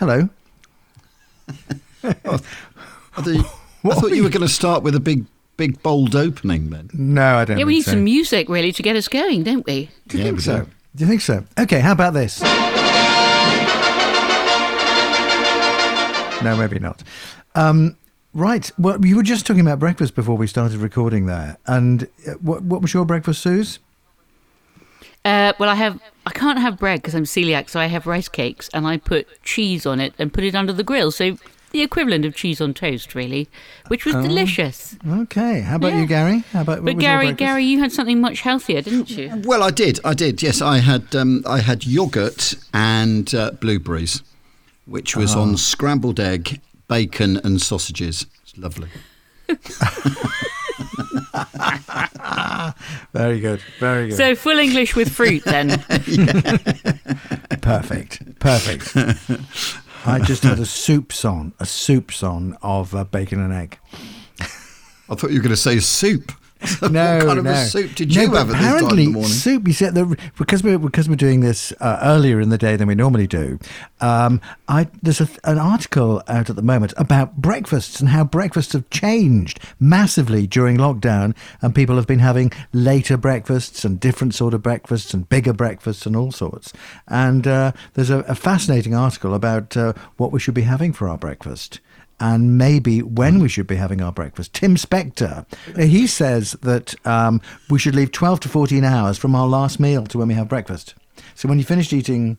Hello. I thought, you, I thought you were going to start with a big, big, bold opening then. No, I don't. Yeah, we need so. some music really to get us going, don't we? Do you Yeah, think so? do. Do you think so? Okay, how about this? No, maybe not. Um, right. Well, you were just talking about breakfast before we started recording there. And uh, what, what was your breakfast, Suze? Uh, well, I have. I can't have bread because I'm celiac, so I have rice cakes and I put cheese on it and put it under the grill. So the equivalent of cheese on toast, really, which was delicious. Okay. How about Yeah. you, Gary? How about But Gary. Gary, you had something much healthier, didn't you? Well, I did. I did. Yes, I had. Um, I had yogurt and uh, blueberries, which was Ah. on scrambled egg, bacon, and sausages. It's lovely. Very good. Very good. So full English with fruit, then. Perfect. Perfect. I just had a soup son, a soup son of uh, bacon and egg. I thought you were going to say soup. No, what kind of no. a soup did No, you but have at this time in apparently the morning? soup. You said that because we're because we're doing this uh, earlier in the day than we normally do. Um, I there's a, an article out at the moment about breakfasts and how breakfasts have changed massively during lockdown, and people have been having later breakfasts and different sort of breakfasts and bigger breakfasts and all sorts. And uh, there's a, a fascinating article about uh, what we should be having for our breakfast and maybe when we should be having our breakfast. Tim Spector, he says that um, we should leave 12 to 14 hours from our last meal to when we have breakfast. So when you finished eating,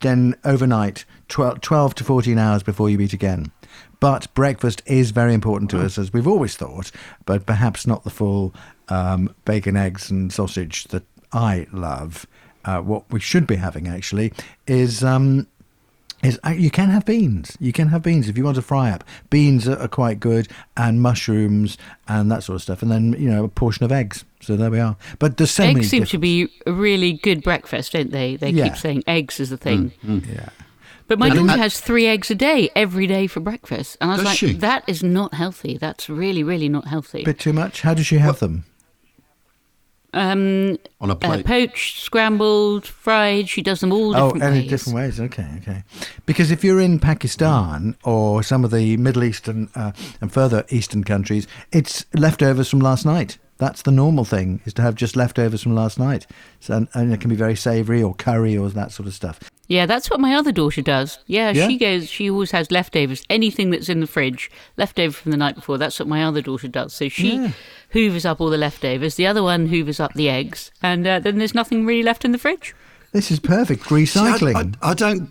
then overnight, 12, 12 to 14 hours before you eat again. But breakfast is very important to us, as we've always thought, but perhaps not the full um, bacon, eggs, and sausage that I love. Uh, what we should be having actually is um, is uh, you can have beans. You can have beans if you want to fry up. Beans are, are quite good, and mushrooms and that sort of stuff, and then you know a portion of eggs. So there we are. But there's so many. eggs seem to be a really good breakfast, don't they? They Yeah. keep saying eggs is the thing. Yeah. But my And- daughter and- has three eggs a day every day for breakfast, and I was like, she? "That is not healthy. That's really, really not healthy." Bit too much. How does she have them? Um, On a uh, plate. poached, scrambled, fried. She does them all Oh, different in ways. different ways. Okay, okay. Because if you're in Pakistan or some of the Middle Eastern uh, and further Eastern countries, it's leftovers from last night. That's the normal thing, is to have just leftovers from last night. So, and, and it can be very savoury or curry or that sort of stuff. Yeah, that's what my other daughter does. Yeah, Yeah? she goes. She always has leftovers. Anything that's in the fridge, leftover from the night before. That's what my other daughter does. So she Yeah. hoovers up all the leftovers. The other one hoovers up the eggs, and uh, then there's nothing really left in the fridge. This is perfect. See, I- Recycling. I, I don't.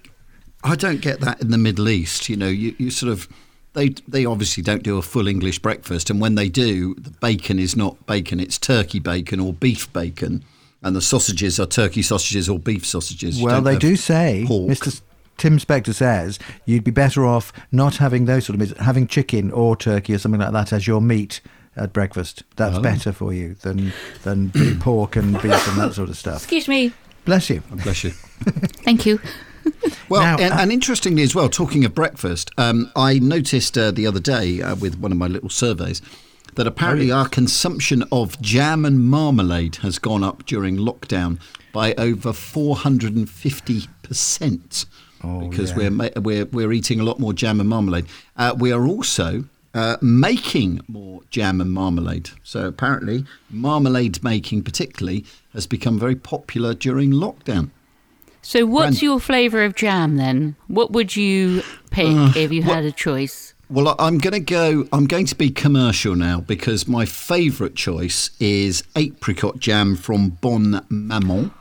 I don't get that in the Middle East. You know, you, you sort of. They they obviously don't do a full English breakfast, and when they do, the bacon is not bacon; it's turkey bacon or beef bacon, and the sausages are turkey sausages or beef sausages. Well, they do say, pork. Mr. Tim Spector says, you'd be better off not having those sort of meats, having chicken or turkey or something like that as your meat at breakfast. That's Oh. better for you than than pork and beef and that sort of stuff. Excuse me. Bless you. Bless you. Thank you. Well, Now, and, uh, and interestingly as well, talking of breakfast, um, I noticed uh, the other day uh, with one of my little surveys that apparently our consumption of jam and marmalade has gone up during lockdown by over 450%. Oh, because yeah. we're, ma- we're we're eating a lot more jam and marmalade. Uh, we are also uh, making more jam and marmalade. So apparently, marmalade making, particularly, has become very popular during lockdown. So, what's your flavour of jam then? What would you pick Uh, if you had a choice? Well, I'm going to go. I'm going to be commercial now because my favourite choice is apricot jam from Bonne Maman.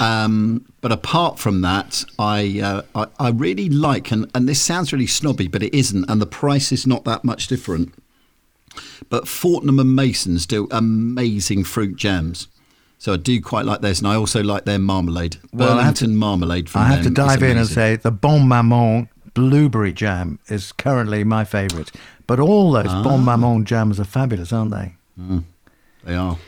Um, but apart from that, I, uh, I I really like, and, and this sounds really snobby, but it isn't, and the price is not that much different. But Fortnum and Masons do amazing fruit jams. So I do quite like theirs, and I also like their marmalade. Well, I have Burlington marmalade from I have to dive in and say the Bonne Maman blueberry jam is currently my favourite. But all those Ah. Bonne Maman jams are fabulous, aren't they? they are.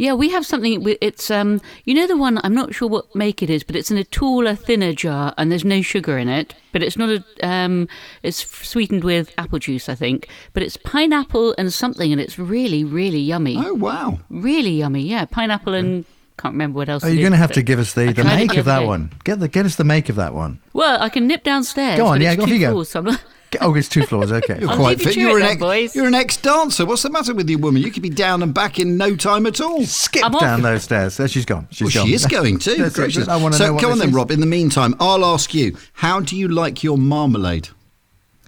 Yeah, we have something. It's um, you know the one. I'm not sure what make it is, but it's in a taller, thinner jar, and there's no sugar in it. But it's not a um, it's sweetened with apple juice, I think. But it's pineapple and something, and it's really, really yummy. Oh wow! Really yummy. Yeah, pineapple and can't remember what else. Oh, it you're going to have to give us the, the make of that one. Get the get us the make of that one. Well, I can nip downstairs. Go on, yeah, off two you go. so I'm not- Get- Oh, it's two floors. Okay. You're I'll quite leave you fit. You're an then, ex, boys. you're an ex-dancer. What's the matter with you, woman? You could be down and back in no time at all. Skip I'm off. down those stairs. There she's gone. She's Well, gone. she is going to. That's it. Gracious. I want to so know what come on then, is. Rob. In the meantime, I'll ask you: How do you like your marmalade?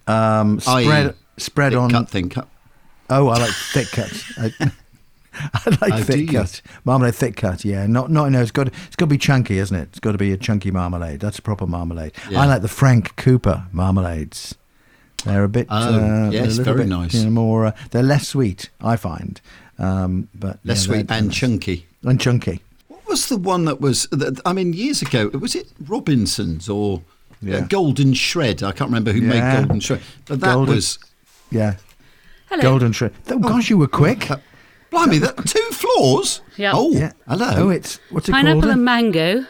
Um, I.e. spread spread Thick on. cut, thin cut. Oh, I like thick cuts. I, I like Oh, thick you? cuts. Marmalade thick cut. Yeah, not not no. It's got it's got to be chunky, isn't it? It's got to be a chunky marmalade. That's a proper marmalade. Yeah. I like the Frank Cooper marmalades. They're a bit. Oh, uh, they're a yes, little very bit, nice. You know, more. Uh, they're less sweet, I find. Um, but Less yeah, sweet they're- and chunky. and chunky. What was the one that was? That, I mean, years ago, was it Robinsons or uh, Yeah. Golden Shred? I can't remember who Yeah. made Golden Shred, but that Golden- was. Yeah, Hello. golden shred. Oh, gosh, you were quick. uh, Blimey, that two floors. Yeah. Oh, yeah. hello. Oh, it's what's it Pineapple called? and mango.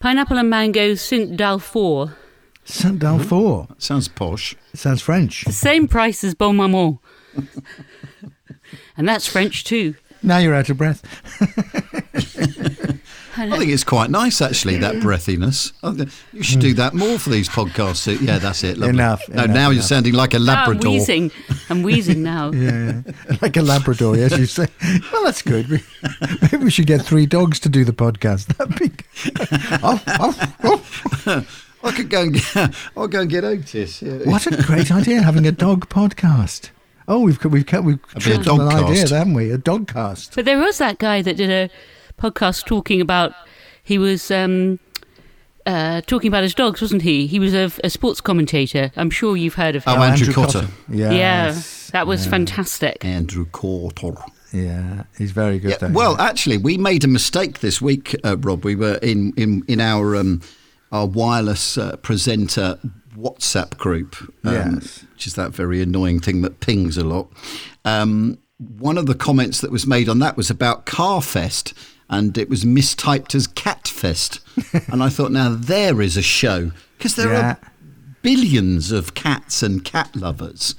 Pineapple and mango Saint Dalfour. Saint Dalfour. Sounds posh. It sounds French. The same price as Bonne Maman. and that's French too. Now you're out of breath. I think it's quite nice, actually, that breathiness. You should do that more for these podcasts. Yeah, that's it. Lovely. Enough, No, enough, now you're sounding like a Ah, I'm wheezing. I'm wheezing now. Yeah, yeah. like a Labrador, yes, you say. Well, that's good. We, maybe we should get three dogs to do the podcast. That'd be. Oh, oh, oh. I could go and get, I'll go and get Otis. Yeah. What a great idea having a dog podcast. Oh, we've we've we've, we've That'd be a tripped on an dogcast. idea, haven't we? A dog cast. But there was that guy that did a podcast talking about. He was um, uh, talking about his dogs, wasn't he? He was a, a sports commentator. I'm sure you've heard of him. Oh, Andrew Cotter. Yes. yeah, that was fantastic. Andrew Cotter. Yeah, he's very good. Yeah, well, guy. actually, we made a mistake this week, uh, Rob. We were in in in our um, our wireless uh, presenter WhatsApp group, um, Yes. which is that very annoying thing that pings a lot. Um, one of the comments that was made on that was about Carfest, and it was mistyped as Catfest. and I thought, now there is a show because there Yeah. are billions of cats and cat lovers.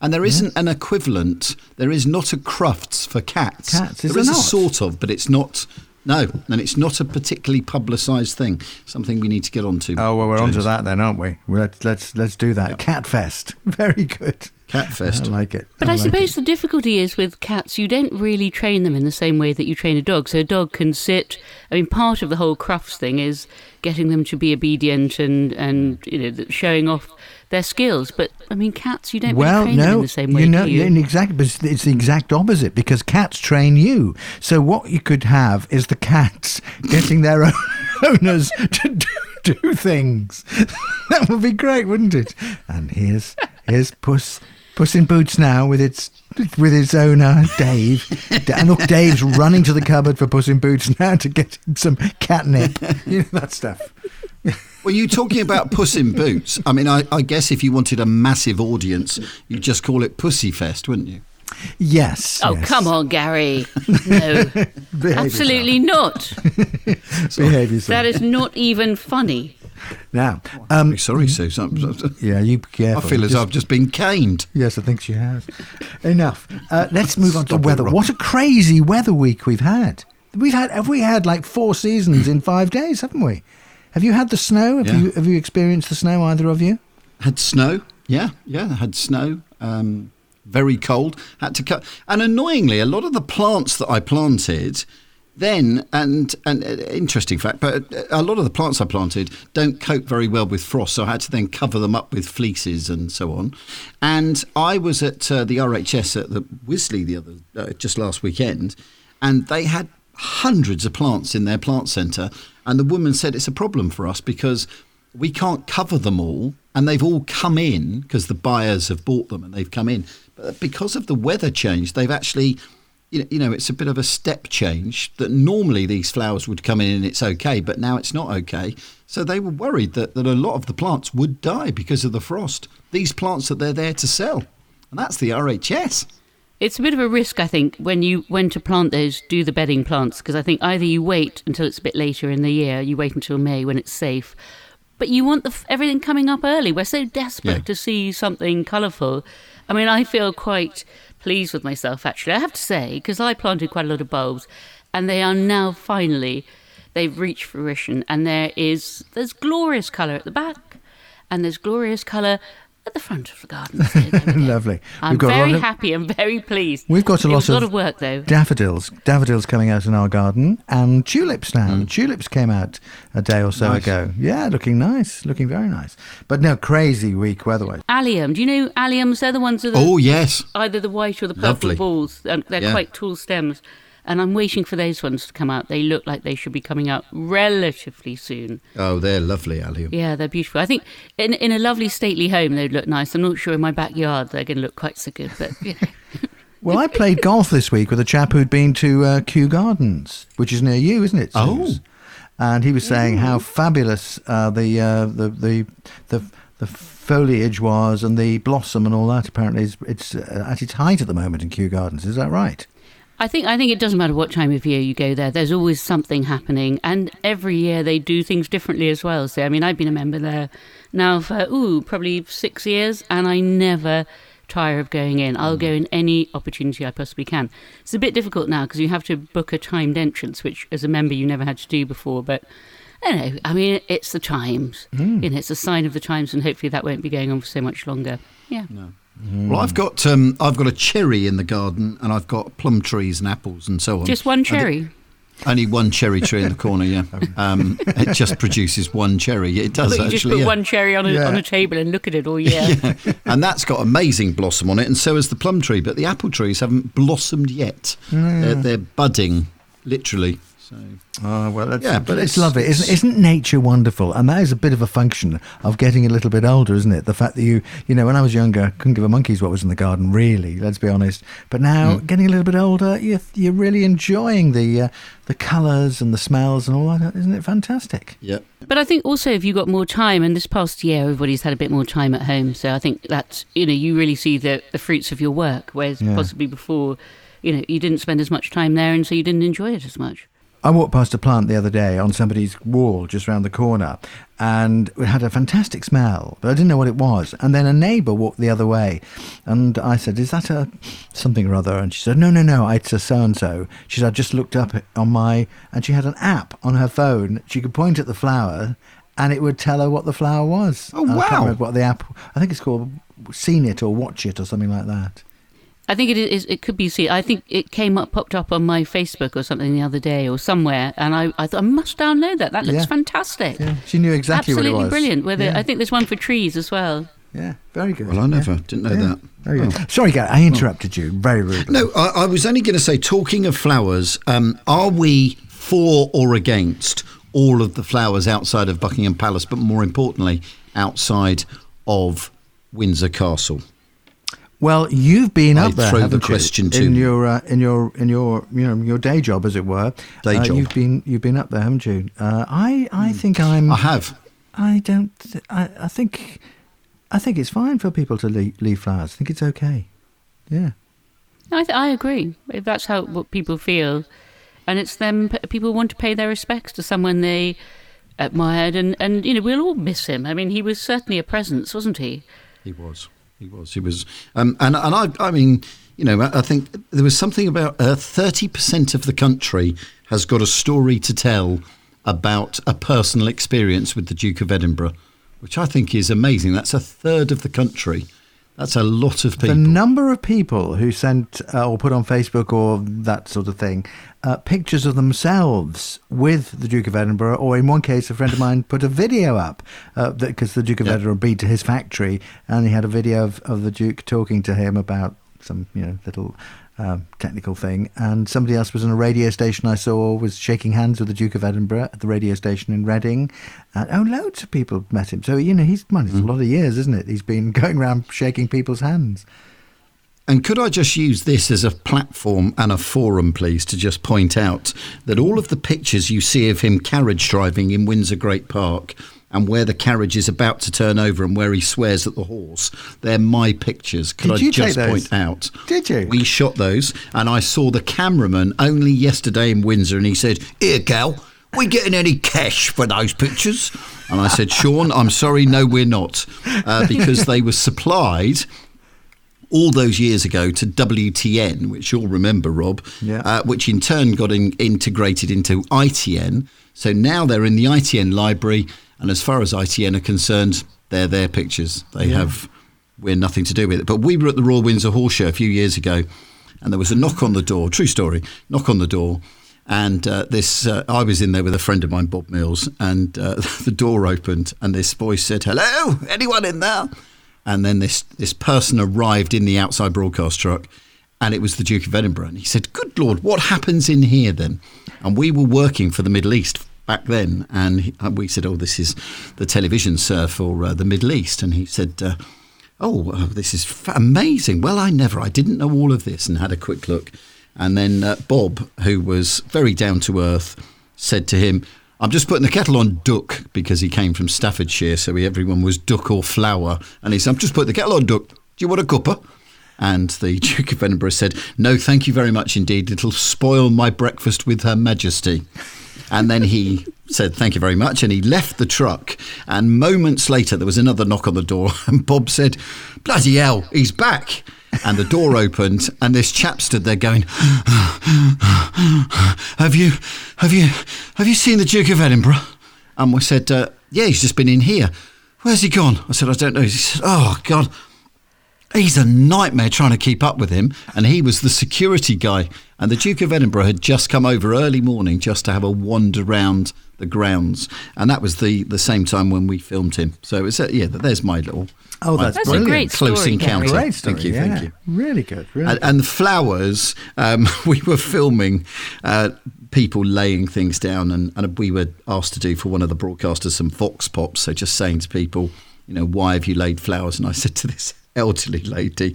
And there isn't an equivalent. There is not a Crufts for cats. Cats, is there is there a sort of, but it's not. No, and it's not a particularly publicised thing. Something we need to get onto. Oh well, we're onto James. that then, aren't we? Let's let's let's do that. Catfest, very good. Catfest. I like it. But I, like suppose it. the difficulty is with cats, you don't really train them in the same way that you train a dog. So a dog can sit. I mean, part of the whole crufts thing is getting them to be obedient and and you know showing off their skills. But I mean, cats, you don't well, really train them no, in the same way. you know, you? in exact, but it's- it's the exact opposite because cats train you. So what you could have is the cats getting their own owners to do, do things. that would be great, wouldn't it? And here's here's Puss Puss in Boots now with its with its owner Dave. and look, Dave's running to the cupboard for Puss in Boots now to get some catnip. You know that stuff. Well, you talking about Puss in Boots? I mean, I, I guess if you wanted a massive audience, you'd just call it Pussy Fest, wouldn't you? Yes. Oh yes. come on, Gary! No, Behave absolutely not. yourself. Behave yourself. That is not even funny. Now, um, Sorry, Susan. yeah, you be I careful. feel as Just- I've just been caned. Yes, I think she has. Enough. Uh, let's move on to Stop it, weather. Rob. What a crazy weather week we've had. We've had have we had like four seasons in five days, haven't we? Have you had the snow? Have Yeah. you have you experienced the snow, either of you? Had snow. Yeah, yeah, had snow. Um, very cold. Had to cut. And annoyingly, a lot of the plants that I planted then, and and uh, interesting fact, but uh, a lot of the plants I planted don't cope very well with frost, so I had to then cover them up with fleeces and so on. And I was at uh, the RHS at the Wisley the other uh, just last weekend, and they had hundreds of plants in their plant centre, and the woman said it's a problem for us because we can't cover them all, and they've all come in because the buyers have bought them and they've come in. But because of the weather change, they've actually, you know, it's a bit of a step change that normally these flowers would come in and it's okay, but now it's not okay. So they were worried that, that a lot of the plants would die because of the frost. These plants that they're there to sell. And that's the RHS. It's a bit of a risk, I think, when you when to plant those, do the bedding plants, because I think either you wait until it's a bit later in the year, you wait until May when it's safe, but you want the, everything coming up early. We're so desperate Yeah. to see something colourful. I mean, I feel quite pleased with myself, actually, I have to say, because I planted quite a lot of bulbs. and they are now finally they've reached fruition, and there is there's glorious colour at the back, and there's glorious colour at the front of the garden. So there we go. Lovely. I'm got very of- happy and very pleased. We've got a lot was a lot of- of work though. Daffodils, daffodils coming out in our garden, and tulips now. Hmm. Tulips came out a day or so Nice. ago. Yeah, looking nice, looking very nice. But no, crazy week weather-wise. Allium. Do you know alliums? They're the ones that are Oh yes, either the white or the purple Lovely. balls. And they're Yeah. quite tall stems. And I'm waiting for those ones to come out. They look like they should be coming out relatively soon. oh they're lovely, Allium. Yeah, they're beautiful. I think in in a lovely stately home they'd look nice. I'm not sure in my backyard they're going to look quite so good, but you know. Well, I played golf this week with a chap who'd been to uh, Kew Gardens, which is near you, isn't it? Oh. And he was saying how fabulous uh, the, uh, the the the the foliage was and the blossom and all that. Apparently, is it's uh, at its height at the moment in Kew Gardens. Is that right? I think I think it doesn't matter what time of year you go there. There's always something happening, and every year they do things differently as well. So I mean, I've been a member there now for ooh probably six years, and I never tire of going in. I'll go in any opportunity I possibly can. It's a bit difficult now because you have to book a timed entrance, which as a member you never had to do before, but. I don't know. I mean, it's the times. Mm. You know, it's a sign of the times, and hopefully that won't be going on for so much longer. Yeah. Well, I've got um, I've got a cherry in the garden, and I've got plum trees and apples and so on. Just one cherry. only one cherry tree in the corner. Yeah, um, it just produces one cherry. It I does thought you just put yeah. one cherry on a, Yeah. on a table and look at it all year. yeah. and that's got amazing blossom on it, and so has the plum tree. But the apple trees haven't blossomed yet. They're, they're budding, literally. So Oh well, that's, Yeah, but but it's it's- lovely, isn't isn't nature wonderful? And that is a bit of a function of getting a little bit older, isn't it? The fact that you, you know, when I was younger, couldn't give a monkey's what was in the garden, really. Let's be honest. But now, getting a little bit older, you're you're really enjoying the uh, the colours and the smells and all that. Isn't it fantastic? yeah, But I think also if you've got more time, and this past year everybody's had a bit more time at home, so I think that's you know you really see the the fruits of your work, whereas Yeah. possibly before, you know, you didn't spend as much time there, and so you didn't enjoy it as much. I walked past a plant the other day on somebody's wall just round the corner and it had a fantastic smell, but I didn't know what it was. And then a neighbour walked the other way and I said, Is that a something or other? And she said, No, no, no, it's a so and so. She said, I just looked up on my, and she had an app on her phone. She could point at the flower and it would tell her what the flower was. Oh, And I wow. can't remember what the app, I think it's called Seen It or Watch It or something like that. I think it is. It could be. See, I think it came up, popped up on my Facebook or something the other day or somewhere, and I, I thought I must download that. That looks Yeah. fantastic. Yeah, she knew exactly Absolutely what it was. brilliant. Whether yeah. I think there's one for trees as well. yeah, very good. Well, I Yeah. never didn't know Yeah. that. Very Oh. good. Sorry, Gary, I interrupted you very rudely. No, I, I was only going to say, talking of flowers, um, are we for or against all of the flowers outside of Buckingham Palace, but more importantly, outside of Windsor Castle? Well, you've been I up there, throw the haven't you? question to in your uh, in your in your you know your day job, as it were. Day Uh, job. You've been you've been up there, haven't you? Uh, I I think I'm. I have. I don't. I, I think I think it's fine for people to leave, leave flowers. I think it's okay. Yeah. I, th- I agree. If that's how what people feel, and it's them, people want to pay their respects to someone they admired, and and you know we'll all miss him. I mean, he was certainly a presence, wasn't he? He was. He was. He was. Um, and and I, I mean, you know, I think there was something about uh, thirty percent of the country has got a story to tell about a personal experience with the Duke of Edinburgh, which I think is amazing. That's a third of the country. That's a lot of people. The number of people who sent uh, or put on Facebook or that sort of thing uh, pictures of themselves with the Duke of Edinburgh, or in one case, a friend of mine put a video up because the Duke of Yeah. Edinburgh had been to his factory and he had a video of, of the Duke talking to him about some you know little um, technical thing. And somebody else was on a radio station I saw was shaking hands with the Duke of Edinburgh at the radio station in Reading. And, oh, loads of people met him. So you know he's well, it's a lot of years, isn't it? He's been going around shaking people's hands. And could I just use this as a platform and a forum, please, to just point out that all of the pictures you see of him carriage driving in Windsor Great Park and where the carriage is about to turn over and where he swears at the horse, they're my pictures. Could Did I just point out? Did you? We shot those, and I saw the cameraman only yesterday in Windsor, and he said, Here, Gal, we getting any cash for those pictures? And I said, Sean, I'm sorry, no, we're not, uh, because they were supplied all those years ago to WTN, which you'll remember, Rob, Yeah. uh, which in turn got in, integrated into ITN. So now they're in the ITN library, and as far as ITN are concerned, they're their pictures. They have we're nothing to do with it. But we were at the Royal Windsor Horse Show a few years ago, and there was a knock on the door. True story. Knock on the door. And uh, this, uh, I was in there with a friend of mine, Bob Mills, and uh, the door opened, and this voice said, "Hello, anyone in there?" And then this this person arrived in the outside broadcast truck, and it was the Duke of Edinburgh. And he said, "Good Lord, what happens in here then?" And we were working for the Middle East back then, and he, and we said, "Oh, this is the television sir for uh, the Middle East," and he said. Uh, Oh, uh, this is f- amazing. Well, I never, I didn't know all of this and had a quick look. And then uh, Bob, who was very down to earth, said to him, I'm just putting the kettle on duck because he came from Staffordshire, so he, everyone was duck or flower. And he said, I'm just putting the kettle on duck. Do you want a cuppa? And the Duke of Edinburgh said, No, thank you very much indeed. It'll spoil my breakfast with Her Majesty. And then he said, Thank you very much. And he left the truck. And moments later, there was another knock on the door. And Bob said, Bloody hell, he's back. And the door opened, and this chap stood there going, Have you, have you, have you seen the Duke of Edinburgh? And we said, uh, Yeah, he's just been in here. Where's he gone? I said, I don't know. He said, Oh, God. He's a nightmare trying to keep up with him, and he was the security guy. And the Duke of Edinburgh had just come over early morning just to have a wander round the grounds, and that was the, the same time when we filmed him. So it's a, yeah, there's my little Oh, my that's That's a brilliant. great close story, encounter. Great story. Thank you, yeah. thank you. Really good. Really And, and the flowers, um, we were filming uh, people laying things down, and, and we were asked to do for one of the broadcasters some vox pops. So just saying to people, you know, why have you laid flowers? And I said to this elderly lady,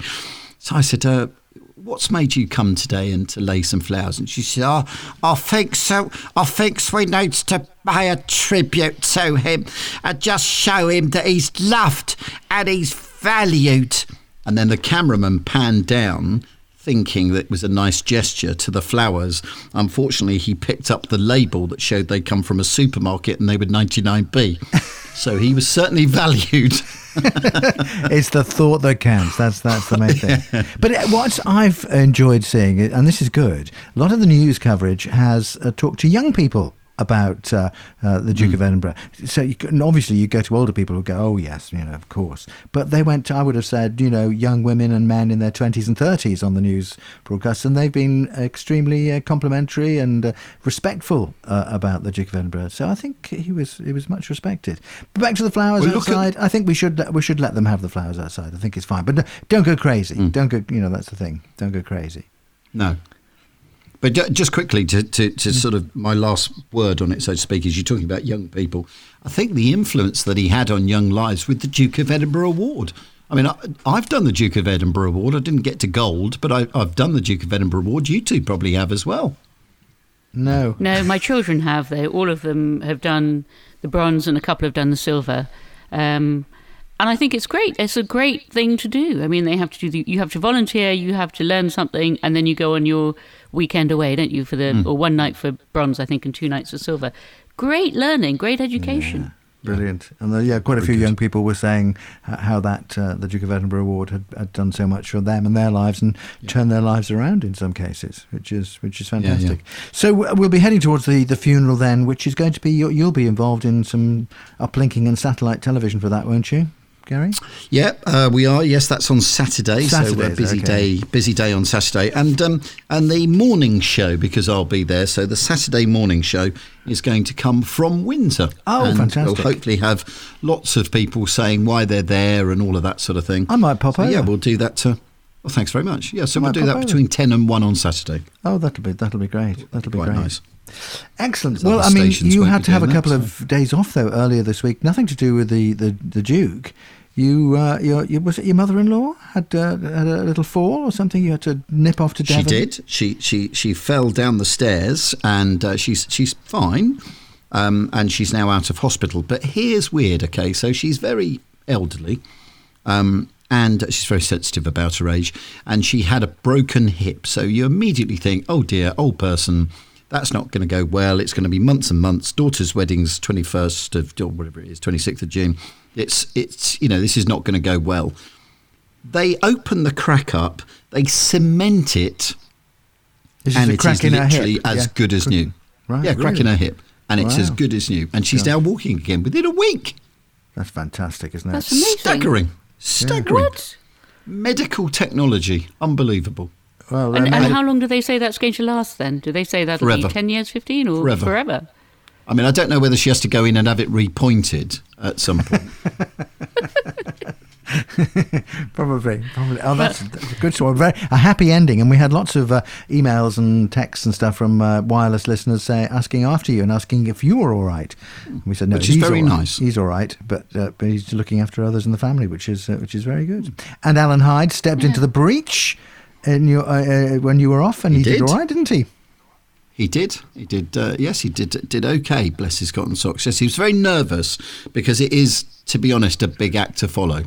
so I said, uh, what's made you come today and to lay some flowers? And she said, oh, I think so. I think we need to pay a tribute to him and just show him that he's loved and he's valued. And then the cameraman panned down, thinking that it was a nice gesture to the flowers. Unfortunately, he picked up the label that showed they come from a supermarket and they were 99p. so he was certainly valued. it's the thought that counts. That's that's the main thing. But it- what I've enjoyed seeing, and this is good, a lot of the news coverage has uh, talked to young people about uh, uh, the Duke of Edinburgh. So you, can- obviously you go to older people who go, oh yes, you know, of course. But they went, to, I would have said, you know, young women and men in their twenties and thirties on the news broadcasts, and they've been extremely uh, complimentary and uh, respectful uh, about the Duke of Edinburgh. So I think he was he was much respected. But back to the flowers Well, look at- outside. I think we should we should let them have the flowers outside. I think it's fine, but don't go crazy. Mm. Don't go. You know that's the thing. Don't go crazy. No. But just quickly to, to, to sort of my last word on it, so to speak, is you're talking about young people. I think the influence that he had on young lives with the Duke of Edinburgh Award. I mean, I, I've done the Duke of Edinburgh Award. I didn't get to gold, but I, I've done the Duke of Edinburgh Award. You two probably have as well. No. No, my children have. They all of them have done the bronze, and a couple have done the silver. Um, and I think it's great. It's a great thing to do. I mean, they have to do. The, you have to volunteer. You have to learn something, and then you go on your weekend away, don't you? For the or one night for bronze, I think, and two nights for silver. Great learning, great education. Brilliant. And uh, yeah, quite a few good. young people were saying how that uh, the Duke of Edinburgh Award had, had done so much for them and their lives and turned their lives around in some cases, which is which is yeah. fantastic. So we'll be heading towards the, the funeral then, which is going to be you'll, you'll be involved in some uplinking and satellite television for that, won't you, Gary? Yeah, uh, we are. Yes, that's on Saturday. so Saturdays, a busy okay. day, busy day on Saturday, and um, and the morning show because I'll be there. So the Saturday morning show is going to come from Windsor. Oh, and fantastic. We'll hopefully have lots of people saying why they're there and all of that sort of thing. I might pop So, Yeah, we'll do that. To, well, thanks very much. Yeah, so we'll do that over. between ten and one on Saturday. Oh, that'll be that'll be great. That'll be Quite great. nice. Excellent. There's Well, I mean, you had to have a couple that, of days off though earlier this week. Nothing to do with the the, the Duke. You, uh, your, your, was it your mother-in-law had uh, had a little fall or something? You had to nip off to Devon. She did. She she she fell down the stairs, and uh, she's she's fine, um, and she's now out of hospital. But here's weird. Okay, so she's very elderly, um, and she's very sensitive about her age, and she had a broken hip. So you immediately think, oh dear, old person. That's not going to go well. It's going to be months and months. Daughter's wedding's twenty first of or whatever it is, twenty sixth of June. It's it's you know this is not going to go well they open the crack up, they cement it, This is and a it crack is in her literally hip. as Yeah. good as new. Right, yeah, crack in really? her hip, and it's as good as new. And she's now walking again within a week. That's fantastic, isn't it? That's amazing. Staggering, staggering. What? Medical technology, unbelievable. Well, And, and how long do they say that's going to last then? Do they say that'll Forever. be 10 years, 15, or Forever. forever? I mean, I don't know whether she has to go in and have it repointed at some point. Probably, probably. Oh, that's, that's a good story. Very, a happy ending, and we had lots of uh, emails and texts and stuff from uh, wireless listeners say, asking after you and asking if you were all right. And we said no, Which is he's very all right. nice. He's all right, but uh, but he's looking after others in the family, which is uh, which is very good. And Alan Hyde stepped into the breach in your, uh, uh, when you were off, and he, He did. did. all right, didn't he? He did. He did. Uh, yes, he did. Did okay. Bless his cotton socks. Yes, he was very nervous because it is, to be honest, a big act to follow,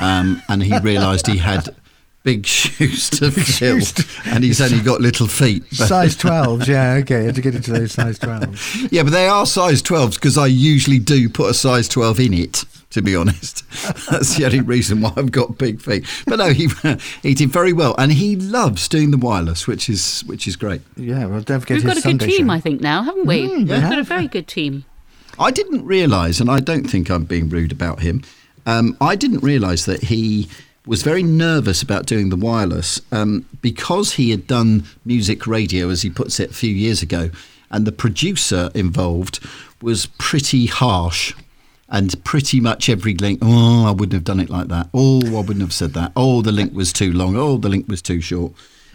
um, and he realised he had big shoes to fill, and he's only got little feet. But- Size 12s, yeah, okay. You had to get into those size 12s. yeah, but they are size 12s because I usually do put a size 12 in it. To be honest, that's the only reason why I've got big feet. But no, he he did very well, and he loves doing the wireless, which is which is great. Yeah, well, don't forget We've his got a good team, show. I think, now, haven't we? Mm, We've we got a very good team. I didn't realise, and I don't think I'm being rude about him. Um, I didn't realise that he was very nervous about doing the wireless um, because he had done music radio, as he puts it, a few years ago, and the producer involved was pretty harsh. And pretty much every link, oh, I wouldn't have done it like that. Oh, I wouldn't have said that. Oh, the link was too long. Oh, the link was too short.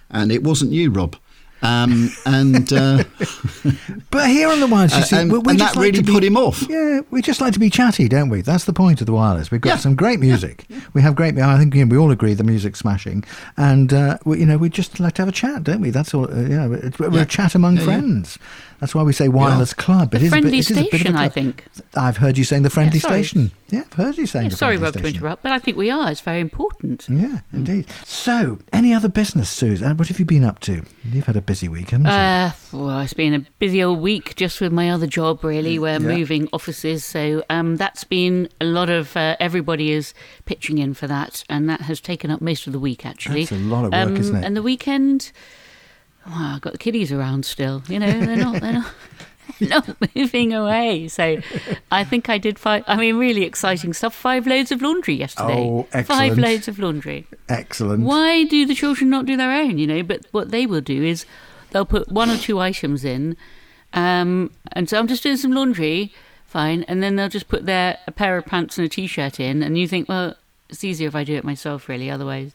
And it wasn't you, Rob. Um, and uh, But here on the wireless, you Uh, and- we, we and just that like really to be, put him off. Yeah, we just like to be chatty, don't we? That's the point of the wireless. We've got Yeah. some great music. We have great. I think you know, we all agree the music's smashing, and uh, we, you know we just like to have a chat, don't we? That's all. Uh, yeah, we're Yeah. a chat among Yeah, yeah. friends. That's why we say wireless club. It The is a bit- friendly a bit of a station, I think. I've heard you saying the friendly sorry. station. Yeah, I've heard you saying Yeah, sorry, Rob, to interrupt, but I think we are. It's very important. Yeah, indeed. So, any other business, Susan? What have you been up to? You've had a busy week, haven't you? Uh, well, it's been a busy old week just with my other job, really. We're Yeah. moving offices, so um, that's been a lot of uh, everybody is pitching in for that, and that has taken up most of the week actually. That's a lot of work, um, isn't it? And the weekend, I've got the kiddies around still. You know, they're not they're not. Not moving away, so I think I did five. I mean, really exciting stuff. Five loads of laundry yesterday. Oh, Five excellent. Five loads of laundry. Excellent. Why do the children not do their own? You know, but what they will do is they'll put one or two items in, um, and so I'm just doing some laundry, fine, and then they'll just put their a pair of pants and a t-shirt in, and you think, well, it's easier if I do it myself, really. Otherwise,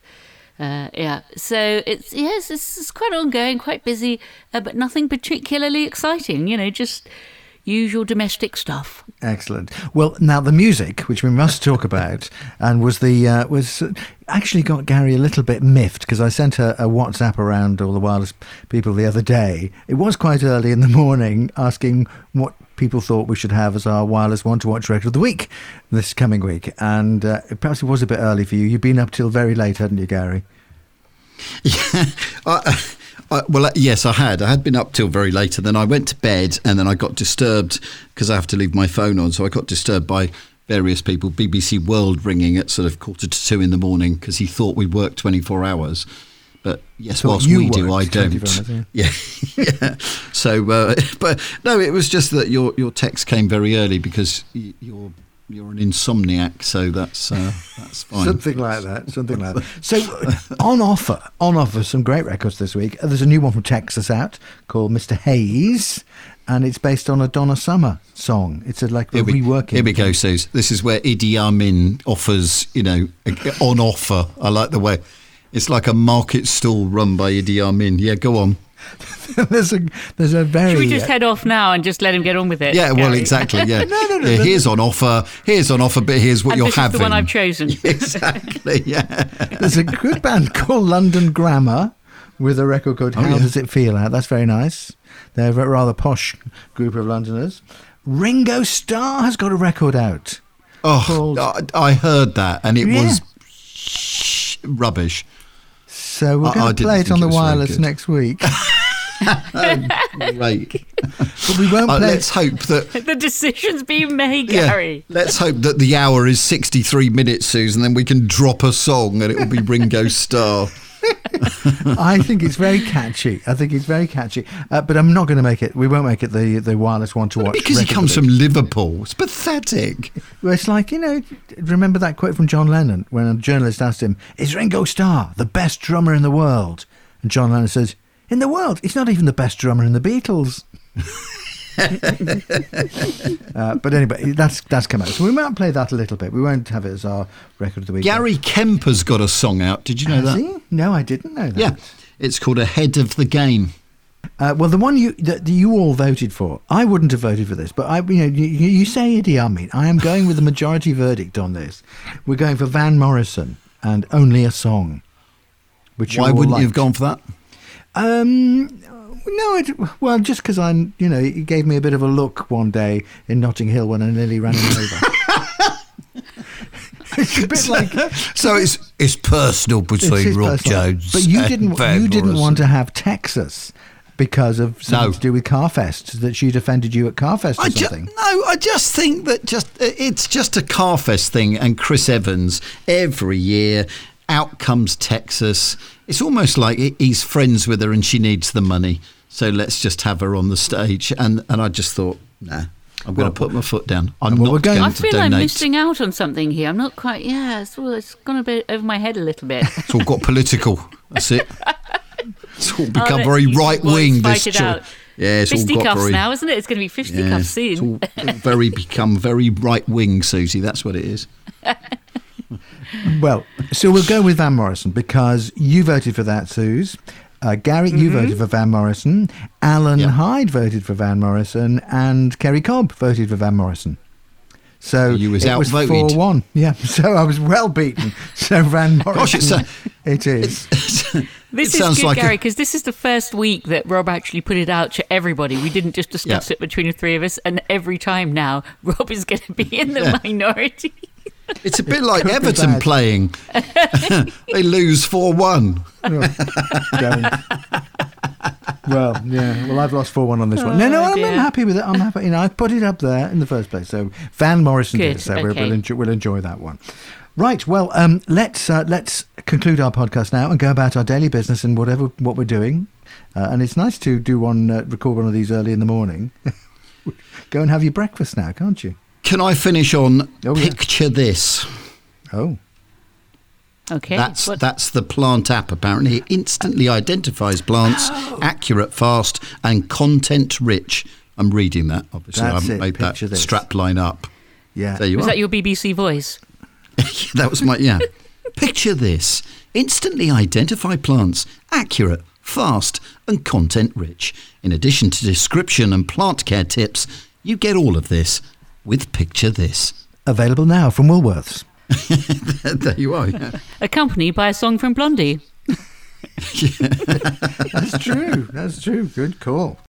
uh, yeah. So it's yes, it's, it's quite ongoing, quite busy, uh, but nothing particularly exciting. You know, just usual domestic stuff. Excellent. Well, now the music, which we must talk about, and was the uh, was actually got Gary a little bit miffed because I sent a, a WhatsApp around all the wireless people the other day. It was quite early in the morning, asking what people thought we should have as our wireless one to watch record of the week this coming week, and uh, perhaps it was a bit early for you. You've been up till very late, hadn't you, Gary? Yeah. I, I, well, yes, I had. I had been up till very late, and then I went to bed, and then I got disturbed because I have to leave my phone on. So I got disturbed by various people, BBC World ringing at sort of quarter to two in the morning because he thought we worked 24 hours. But yes, Thought whilst we do, I don't. 24 yeah, yeah. So, uh, but no, it was just that your your text came very early because y- you're you're an insomniac, so that's uh, that's fine. Something like that. Something like that. So, on offer, on offer, some great records this week. Uh, There's a new one from Texas out called Mr. Haze, and it's based on a Donna Summer song. It's a, like a Here we, reworking. here we go, Suze. This is where Idi Amin offers, you know, on offer. I like the way it's like a market stall run by Idi Amin. Yeah, go on. there's a there's a very Should we just uh, head off now and just let him get on with it? Yeah, well, exactly. Yeah. no, no, Yeah, no. here's on offer. Here's on offer, but here's what And you're this having. is the one I've chosen. exactly. Yeah. there's a good band called London Grammar with a record called How Oh, yeah. Does It Feel Out. That's very nice. They're a rather posh group of Londoners. Ringo Starr has got a record out. Oh, Called- I, I heard that, and it Yeah. was rubbish. So we're I- I going to didn't play it on the was wireless next week. Great. but we won't Uh, play. let's hope that. the decision's being made, Yeah, Gary. let's hope that the hour is 63 minutes, Susan, then we can drop a song and it will be Ringo Starr. I think it's very catchy. I think it's very catchy. Uh, but I'm not going to make it. We won't make it the the wireless one to watch. Because he comes from. Liverpool. It's pathetic. Well, It's like you know. Remember that quote from John Lennon when a journalist asked him, "Is Ringo Starr the best drummer in the world?" And John Lennon says, "In the world, he's not even the best drummer in the Beatles." uh, but anyway, that's that's come out. So we might play that a little bit. We won't have it as our record of the week. Gary Kemp's got a song out. Did you know Has that? he? No, I didn't know that. Yeah. It's called Ahead of the Game. Uh, well, the one you that you all voted for, I wouldn't have voted for this, but I, you know, you, you say Idi Amin. I am going with the majority verdict on this. We're going for Van Morrison and only a song. Which Why wouldn't you have gone for that? Um, no, it, well, just because I'm, you know, he gave me a bit of a look one day in Notting Hill when I nearly ran him over. it's a bit like So it's it's personal between his Rob personal- Jones. But you and didn't, you didn't want to have Texas because of something No. to do with Carfest that she'd offended you at Carfest or I ju- something. no, I just think that just it's just a Carfest thing, and Chris Evans every year. Out comes Texas. It's almost like he's friends with her and she needs the money. So let's just have her on the stage. And and I just thought, nah, I'm going to put my foot down. I'm well, not we're going- going I to feel I'm missing out on something here. I'm not quite. Yeah, it's, well, it's gone a bit over my head a little bit. It's all got political. That's it. It's all become let very right wing. This it out. yeah, it's all got Fisticuffs very. now, isn't it? It's going to be fisticuffs yeah, soon. it's all very become very right wing, Susie. That's what it is. Well, so we'll go with Van Morrison because you voted for that, Suze. Uh, Gary, you Mm-hmm. voted for Van Morrison. Alan Yeah. Hyde voted for Van Morrison, and Kerry Cobb voted for Van Morrison. So You was it was outvoted. four one. Yeah, so I was well beaten. So Van Morrison, Gosh, it's a- it is. This it is good, like Gary, because this is the first week that Rob actually put it out to everybody. We didn't just discuss Yeah. it between the three of us, and every time now, Rob is going to be in the Yeah. minority. It's a bit like Everton playing. they lose 4 1. Well, yeah. Well, I've lost four one on this one. No, no, Oh, I'm, I'm happy with it. I'm happy. You know, I put it up there in the first place. So Van Morrison did Good, it. So we'll, okay. we'll, enjoy, we'll enjoy that one. Right. Well, um, let's uh, let's conclude our podcast now and go about our daily business and whatever what we're doing. Uh, and it's nice to do one, uh, record one of these early in the morning. go and have your breakfast now, can't you? Can I finish on Oh, yeah. picture this? Oh, Okay. That's what- that's the plant app. Apparently, it instantly identifies plants, Oh. accurate, fast, and content rich. I'm reading that. Obviously, That's I haven't it, made that this. strap line up. yeah. There you was are. that your BBC voice? that was my yeah. Picture this: instantly identify plants, accurate, fast, and content rich. In addition to description and plant care tips, you get all of this with Picture This. Available now from Woolworths. there you are. Yeah. Accompanied by a song from Blondie. That's true. That's true. Good call.